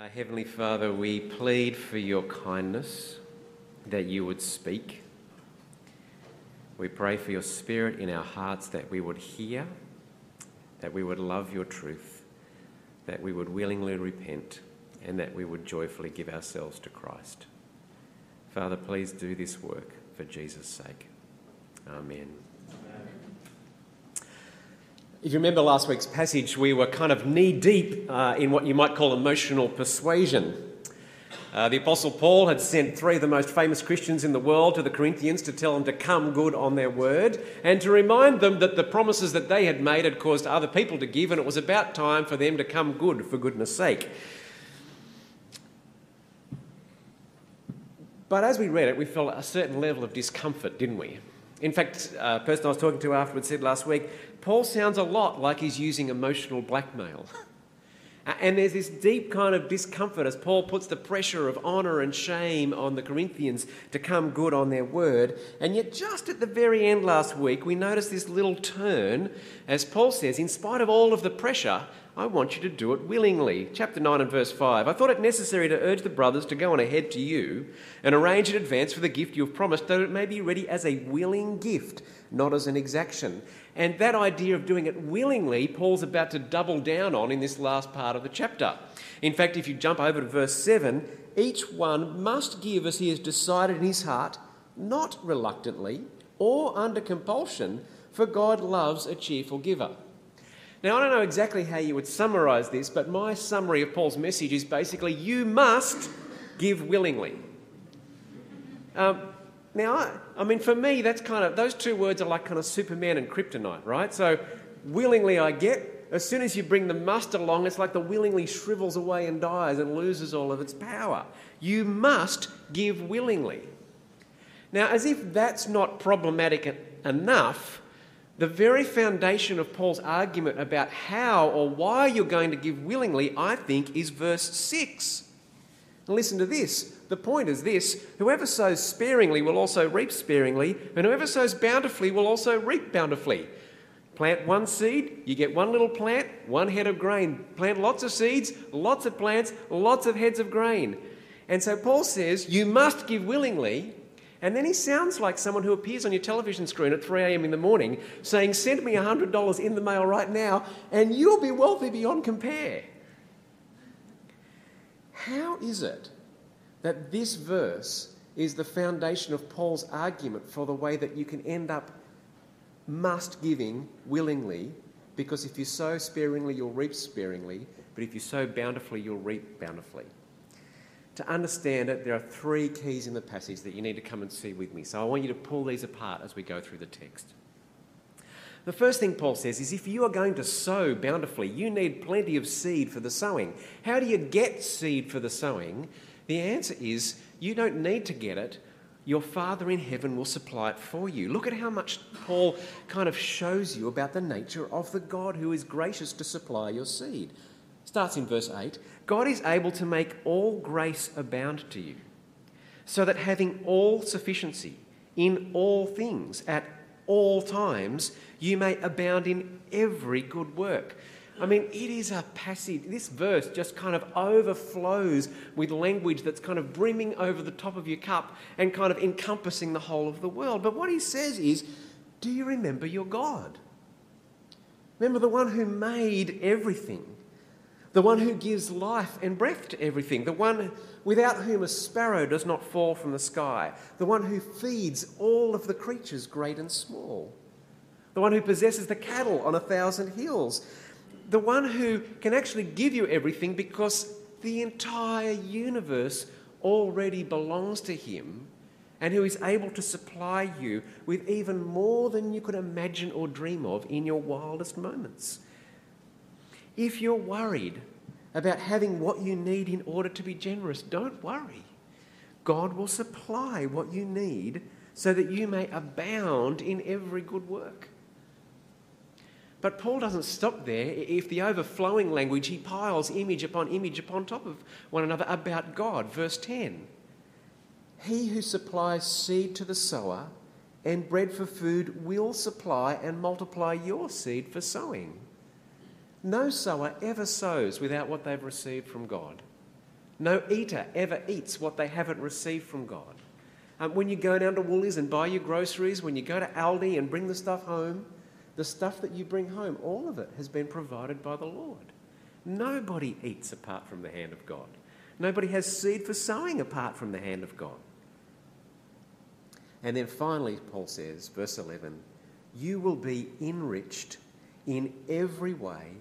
Uh, Heavenly Father, we plead for your kindness that you would speak. We pray for your spirit in our hearts that we would hear, that we would love your truth, that we would willingly repent, and that we would joyfully give ourselves to Christ. Father, please do this work for Jesus' sake. Amen. If you remember last week's passage, we were kind of knee deep uh, in what you might call emotional persuasion. Uh, the Apostle Paul had sent three of the most famous Christians in the world to the Corinthians to tell them to come good on their word and to remind them that the promises that they had made had caused other people to give, and it was about time for them to come good for goodness sake. But as we read it, we felt a certain level of discomfort, didn't we? In fact, a person I was talking to afterwards said last week, Paul sounds a lot like he's using emotional blackmail. And there's this deep kind of discomfort as Paul puts the pressure of honour and shame on the Corinthians to come good on their word. And yet, just at the very end last week, we notice this little turn as Paul says, in spite of all of the pressure, I want you to do it willingly. Chapter 9 and verse 5. I thought it necessary to urge the brothers to go on ahead to you and arrange in advance for the gift you have promised, that it may be ready as a willing gift, not as an exaction. And that idea of doing it willingly, Paul's about to double down on in this last part of the chapter. In fact, if you jump over to verse 7, each one must give as he has decided in his heart, not reluctantly or under compulsion, for God loves a cheerful giver. Now, I don't know exactly how you would summarize this, but my summary of Paul's message is basically you must give willingly. Um, now, I, I mean, for me, that's kind of, those two words are like kind of Superman and kryptonite, right? So, willingly I get. As soon as you bring the must along, it's like the willingly shrivels away and dies and loses all of its power. You must give willingly. Now, as if that's not problematic enough, the very foundation of Paul's argument about how or why you're going to give willingly, I think, is verse 6. And listen to this. The point is this whoever sows sparingly will also reap sparingly, and whoever sows bountifully will also reap bountifully. Plant one seed, you get one little plant, one head of grain. Plant lots of seeds, lots of plants, lots of heads of grain. And so Paul says, You must give willingly. And then he sounds like someone who appears on your television screen at 3 a.m. in the morning saying, Send me $100 in the mail right now, and you'll be wealthy beyond compare. How is it that this verse is the foundation of Paul's argument for the way that you can end up must giving willingly? Because if you sow sparingly, you'll reap sparingly, but if you sow bountifully, you'll reap bountifully. To understand it, there are three keys in the passage that you need to come and see with me. So I want you to pull these apart as we go through the text. The first thing Paul says is if you are going to sow bountifully, you need plenty of seed for the sowing. How do you get seed for the sowing? The answer is you don't need to get it. Your Father in heaven will supply it for you. Look at how much Paul kind of shows you about the nature of the God who is gracious to supply your seed. Starts in verse 8 God is able to make all grace abound to you, so that having all sufficiency in all things at all times, you may abound in every good work. I mean, it is a passage. This verse just kind of overflows with language that's kind of brimming over the top of your cup and kind of encompassing the whole of the world. But what he says is, do you remember your God? Remember the one who made everything, the one who gives life and breath to everything, the one without whom a sparrow does not fall from the sky, the one who feeds all of the creatures, great and small, the one who possesses the cattle on a thousand hills, the one who can actually give you everything because the entire universe already belongs to him and who is able to supply you with even more than you could imagine or dream of in your wildest moments. If you're worried about having what you need in order to be generous, don't worry. God will supply what you need so that you may abound in every good work. But Paul doesn't stop there. If the overflowing language, he piles image upon image upon top of one another about God. Verse 10 He who supplies seed to the sower and bread for food will supply and multiply your seed for sowing. No sower ever sows without what they've received from God. No eater ever eats what they haven't received from God. Um, when you go down to Woolies and buy your groceries, when you go to Aldi and bring the stuff home, the stuff that you bring home, all of it has been provided by the Lord. Nobody eats apart from the hand of God. Nobody has seed for sowing apart from the hand of God. And then finally, Paul says, verse 11, you will be enriched in every way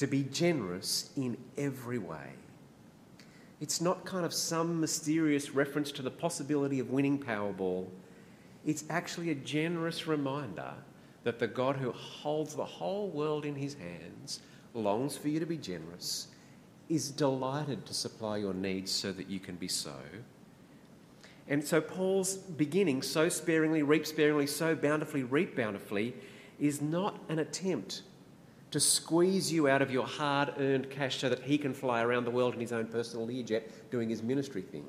to be generous in every way. It's not kind of some mysterious reference to the possibility of winning Powerball. It's actually a generous reminder that the God who holds the whole world in his hands longs for you to be generous, is delighted to supply your needs so that you can be so. And so Paul's beginning, sow sparingly, reap sparingly, sow bountifully, reap bountifully, is not an attempt to squeeze you out of your hard earned cash so that he can fly around the world in his own personal Learjet doing his ministry thing.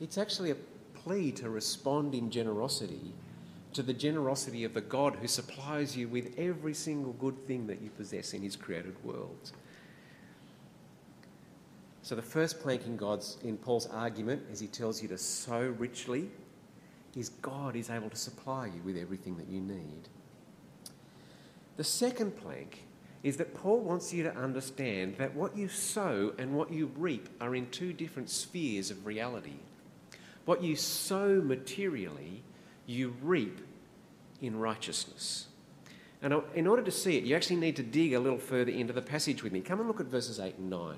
It's actually a plea to respond in generosity to the generosity of the God who supplies you with every single good thing that you possess in his created world. So the first plank in God's in Paul's argument, as he tells you to sow richly, is God is able to supply you with everything that you need. The second plank is that Paul wants you to understand that what you sow and what you reap are in two different spheres of reality. What you sow materially, you reap in righteousness. And in order to see it, you actually need to dig a little further into the passage with me. Come and look at verses 8 and 9.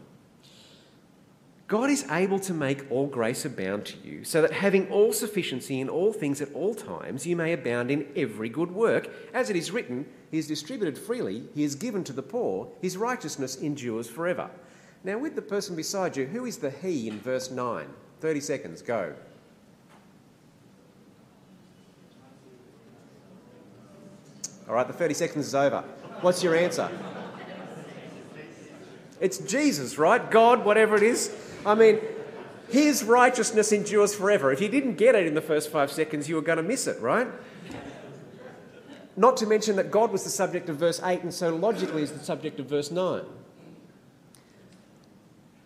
God is able to make all grace abound to you, so that having all sufficiency in all things at all times, you may abound in every good work. As it is written, He is distributed freely, He is given to the poor, His righteousness endures forever. Now, with the person beside you, who is the He in verse 9? 30 seconds, go. All right, the 30 seconds is over. What's your answer? It's Jesus, right? God, whatever it is. I mean, his righteousness endures forever. If you didn't get it in the first five seconds, you were going to miss it, right? Not to mention that God was the subject of verse 8 and so logically is the subject of verse 9.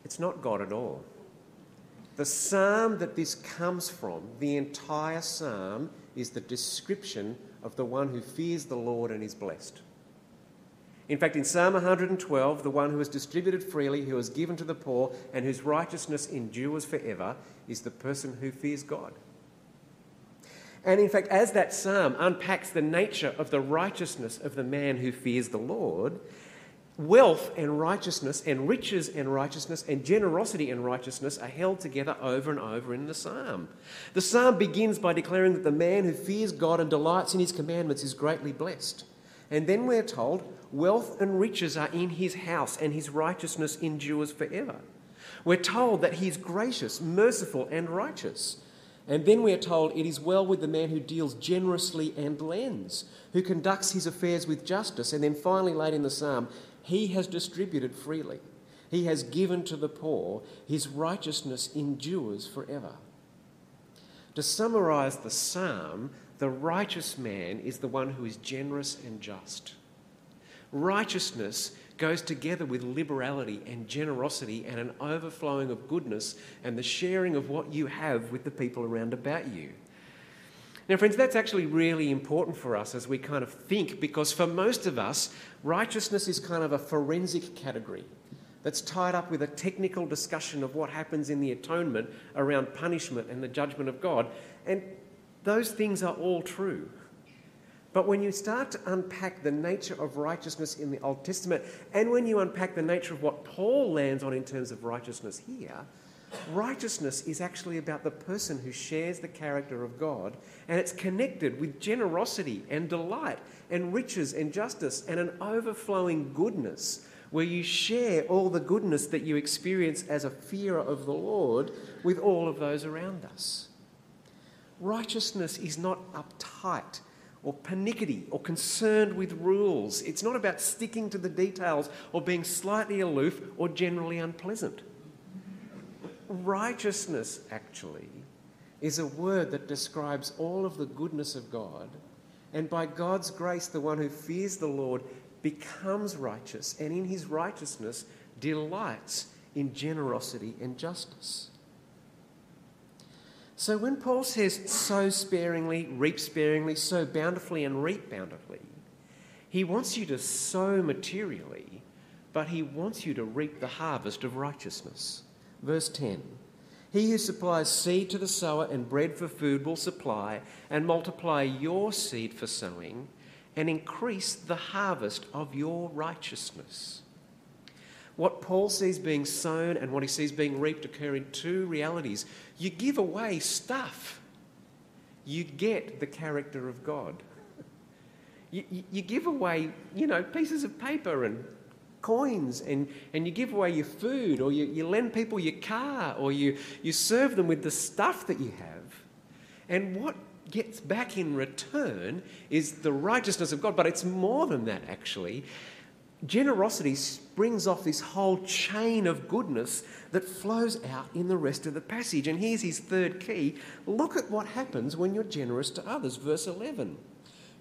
It's not God at all. The psalm that this comes from, the entire psalm, is the description of the one who fears the Lord and is blessed. In fact, in Psalm 112, the one who has distributed freely, who has given to the poor, and whose righteousness endures forever is the person who fears God. And in fact, as that psalm unpacks the nature of the righteousness of the man who fears the Lord, wealth and righteousness, and riches and righteousness, and generosity and righteousness are held together over and over in the psalm. The psalm begins by declaring that the man who fears God and delights in his commandments is greatly blessed. And then we're told, wealth and riches are in his house, and his righteousness endures forever. We're told that he's gracious, merciful, and righteous. And then we are told it is well with the man who deals generously and lends, who conducts his affairs with justice. And then finally, late in the psalm, he has distributed freely. He has given to the poor. His righteousness endures forever. To summarize the psalm, the righteous man is the one who is generous and just. Righteousness goes together with liberality and generosity and an overflowing of goodness and the sharing of what you have with the people around about you. Now, friends, that's actually really important for us as we kind of think because for most of us, righteousness is kind of a forensic category that's tied up with a technical discussion of what happens in the atonement around punishment and the judgment of God. And those things are all true. But when you start to unpack the nature of righteousness in the Old Testament, and when you unpack the nature of what Paul lands on in terms of righteousness here, righteousness is actually about the person who shares the character of God, and it's connected with generosity and delight and riches and justice and an overflowing goodness where you share all the goodness that you experience as a fear of the Lord with all of those around us. Righteousness is not uptight or panicky or concerned with rules. It's not about sticking to the details or being slightly aloof or generally unpleasant. Righteousness, actually, is a word that describes all of the goodness of God. And by God's grace, the one who fears the Lord becomes righteous and in his righteousness delights in generosity and justice. So when Paul says, sow sparingly, reap sparingly, sow bountifully, and reap bountifully, he wants you to sow materially, but he wants you to reap the harvest of righteousness. Verse 10 He who supplies seed to the sower and bread for food will supply and multiply your seed for sowing and increase the harvest of your righteousness. What Paul sees being sown and what he sees being reaped occur in two realities. You give away stuff, you get the character of God. You, you, you give away, you know, pieces of paper and coins and, and you give away your food or you, you lend people your car or you, you serve them with the stuff that you have. And what gets back in return is the righteousness of God. But it's more than that, actually. Generosity springs off this whole chain of goodness that flows out in the rest of the passage. And here's his third key look at what happens when you're generous to others. Verse 11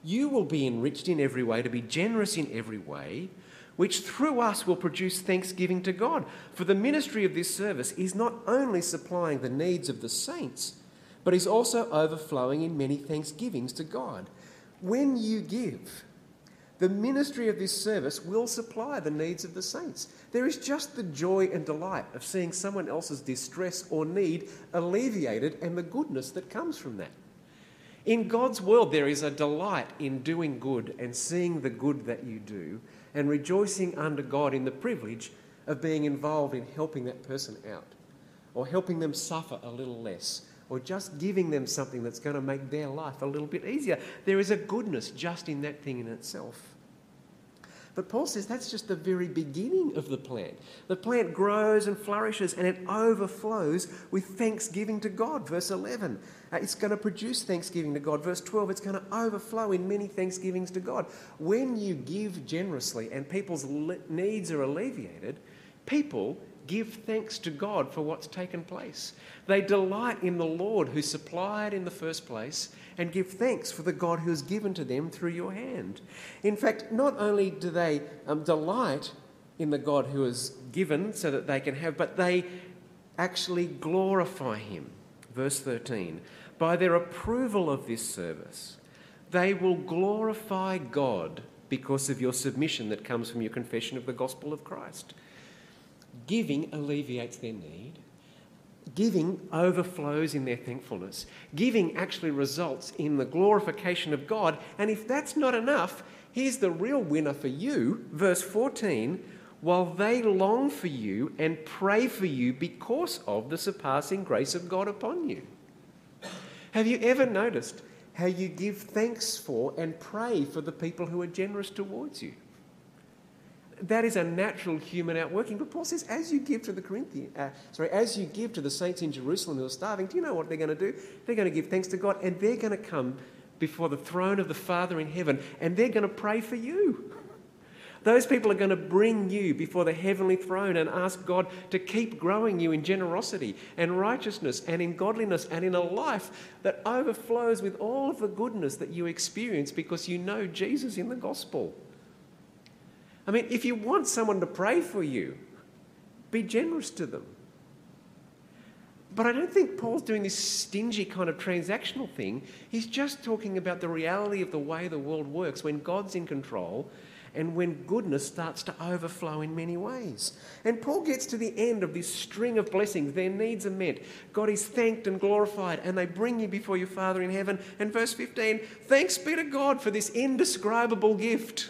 You will be enriched in every way, to be generous in every way, which through us will produce thanksgiving to God. For the ministry of this service is not only supplying the needs of the saints, but is also overflowing in many thanksgivings to God. When you give, the ministry of this service will supply the needs of the saints. There is just the joy and delight of seeing someone else's distress or need alleviated and the goodness that comes from that. In God's world, there is a delight in doing good and seeing the good that you do and rejoicing under God in the privilege of being involved in helping that person out or helping them suffer a little less or just giving them something that's going to make their life a little bit easier. There is a goodness just in that thing in itself. But Paul says that's just the very beginning of the plant. The plant grows and flourishes and it overflows with thanksgiving to God. Verse 11, uh, it's going to produce thanksgiving to God. Verse 12, it's going to overflow in many thanksgivings to God. When you give generously and people's needs are alleviated, people give thanks to God for what's taken place. They delight in the Lord who supplied in the first place and give thanks for the God who has given to them through your hand. In fact, not only do they um, delight in the God who has given so that they can have, but they actually glorify Him. Verse 13 By their approval of this service, they will glorify God because of your submission that comes from your confession of the gospel of Christ. Giving alleviates their need. Giving overflows in their thankfulness. Giving actually results in the glorification of God. And if that's not enough, here's the real winner for you. Verse 14 while they long for you and pray for you because of the surpassing grace of God upon you. Have you ever noticed how you give thanks for and pray for the people who are generous towards you? That is a natural human outworking. But Paul says, as you give to the Corinthians, uh, sorry, as you give to the saints in Jerusalem who are starving, do you know what they're going to do? They're going to give thanks to God, and they're going to come before the throne of the Father in heaven, and they're going to pray for you. Those people are going to bring you before the heavenly throne and ask God to keep growing you in generosity and righteousness and in godliness and in a life that overflows with all of the goodness that you experience because you know Jesus in the gospel. I mean, if you want someone to pray for you, be generous to them. But I don't think Paul's doing this stingy kind of transactional thing. He's just talking about the reality of the way the world works when God's in control and when goodness starts to overflow in many ways. And Paul gets to the end of this string of blessings. Their needs are met. God is thanked and glorified, and they bring you before your Father in heaven. And verse 15 thanks be to God for this indescribable gift.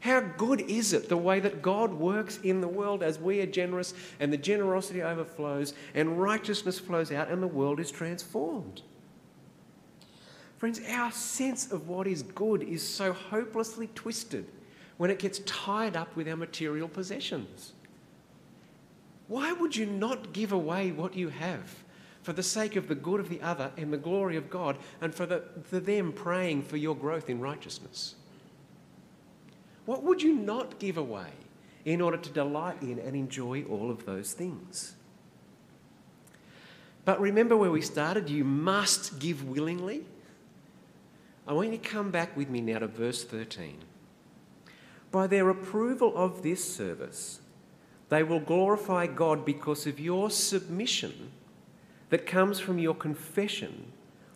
How good is it the way that God works in the world as we are generous and the generosity overflows and righteousness flows out and the world is transformed? Friends, our sense of what is good is so hopelessly twisted when it gets tied up with our material possessions. Why would you not give away what you have for the sake of the good of the other and the glory of God and for, the, for them praying for your growth in righteousness? What would you not give away in order to delight in and enjoy all of those things? But remember where we started? You must give willingly. I want you to come back with me now to verse 13. By their approval of this service, They will glorify God because of your submission that comes from your confession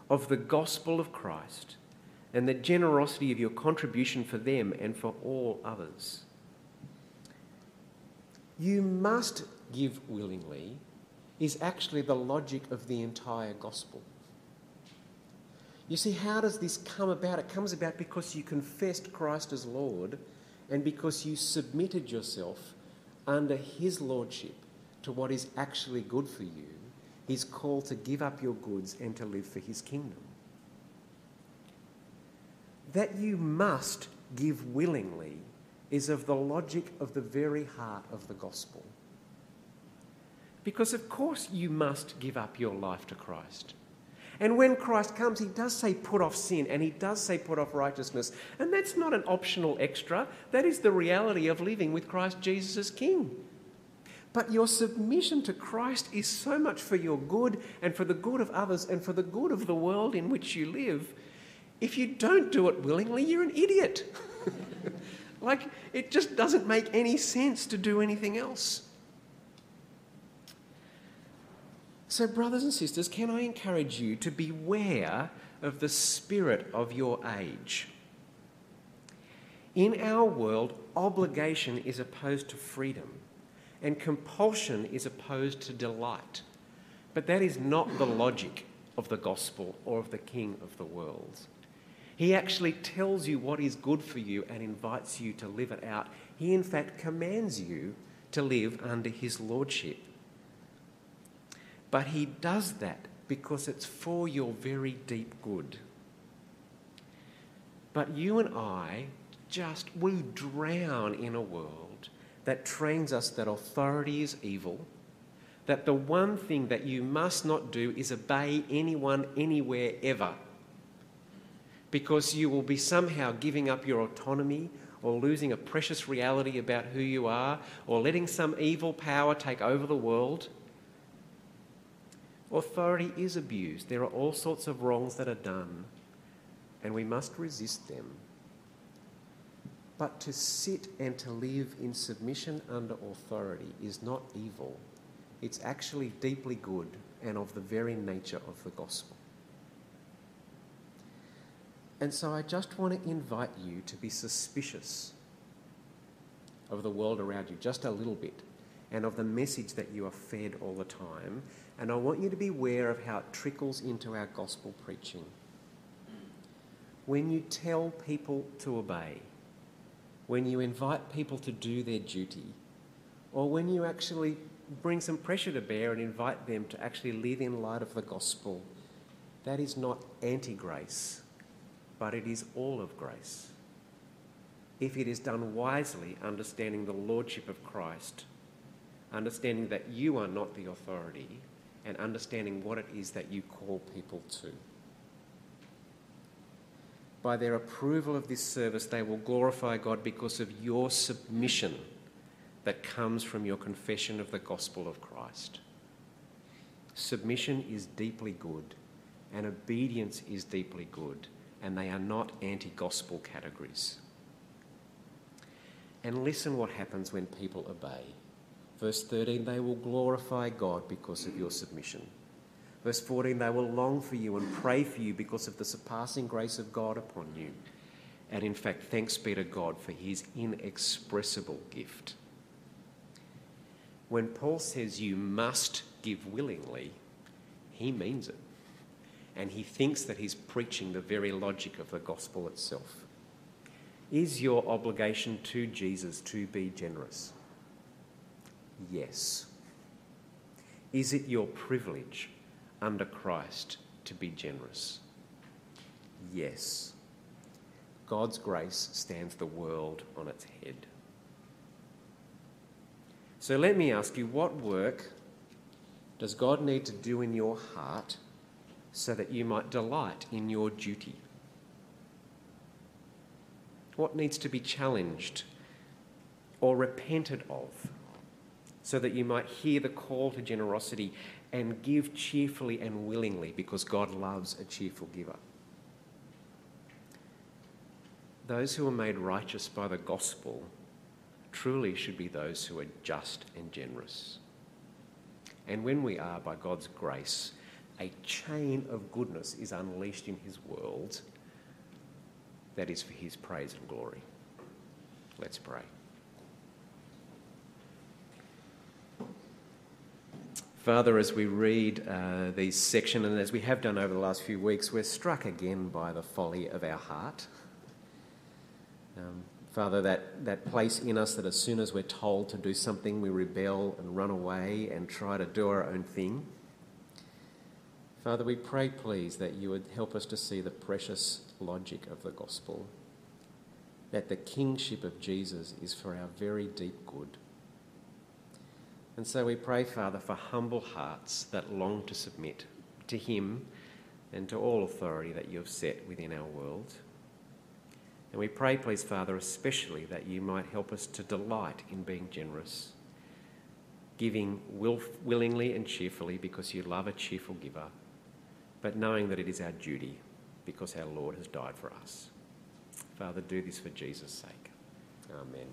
of the gospel of Christ and the generosity of your contribution for them and for all others. You must give willingly is actually the logic of the entire gospel. You see, how does this come about? It comes about because you confessed Christ as Lord and because you submitted yourself under His Lordship to what is actually good for you, His call to give up your goods and to live for His kingdom. That you must give willingly is of the logic of the very heart of the gospel. Because, of course, you must give up your life to Christ. And when Christ comes, he does say put off sin and he does say put off righteousness. And that's not an optional extra, that is the reality of living with Christ Jesus as King. But your submission to Christ is so much for your good and for the good of others and for the good of the world in which you live. If you don't do it willingly, you're an idiot. like, it just doesn't make any sense to do anything else. So, brothers and sisters, can I encourage you to beware of the spirit of your age? In our world, obligation is opposed to freedom, and compulsion is opposed to delight. But that is not the logic of the gospel or of the king of the world. He actually tells you what is good for you and invites you to live it out. He, in fact, commands you to live under his lordship. But He does that because it's for your very deep good. But you and I just, we drown in a world that trains us that authority is evil, that the one thing that you must not do is obey anyone, anywhere, ever. Because you will be somehow giving up your autonomy or losing a precious reality about who you are or letting some evil power take over the world. Authority is abused. There are all sorts of wrongs that are done, and we must resist them. But to sit and to live in submission under authority is not evil. It's actually deeply good and of the very nature of the gospel. And so I just want to invite you to be suspicious of the world around you just a little bit and of the message that you are fed all the time and I want you to be aware of how it trickles into our gospel preaching. When you tell people to obey, when you invite people to do their duty, or when you actually bring some pressure to bear and invite them to actually live in light of the gospel, that is not anti grace, but it is all of grace. If it is done wisely, understanding the lordship of Christ, understanding that you are not the authority, and understanding what it is that you call people to. By their approval of this service, they will glorify God because of your submission that comes from your confession of the gospel of Christ. Submission is deeply good, and obedience is deeply good, and they are not anti gospel categories. And listen what happens when people obey. Verse 13, they will glorify God because of your submission. Verse 14, they will long for you and pray for you because of the surpassing grace of God upon you. And in fact, thanks be to God for his inexpressible gift. When Paul says you must give willingly, he means it. And he thinks that he's preaching the very logic of the gospel itself. Is your obligation to Jesus to be generous? Yes. Is it your privilege under Christ to be generous? Yes. God's grace stands the world on its head. So let me ask you what work does God need to do in your heart so that you might delight in your duty? What needs to be challenged or repented of so that you might hear the call to generosity and give cheerfully and willingly because God loves a cheerful giver. Those who are made righteous by the gospel truly should be those who are just and generous. And when we are, by God's grace, a chain of goodness is unleashed in His world that is for His praise and glory. Let's pray. Father, as we read uh, these sections, and as we have done over the last few weeks, we're struck again by the folly of our heart. Um, Father, that, that place in us that as soon as we're told to do something, we rebel and run away and try to do our own thing. Father, we pray, please, that you would help us to see the precious logic of the gospel, that the kingship of Jesus is for our very deep good and so we pray, Father, for humble hearts that long to submit to Him and to all authority that you have set within our world. And we pray, please, Father, especially that you might help us to delight in being generous, giving will, willingly and cheerfully because you love a cheerful giver, but knowing that it is our duty because our Lord has died for us. Father, do this for Jesus' sake. Amen.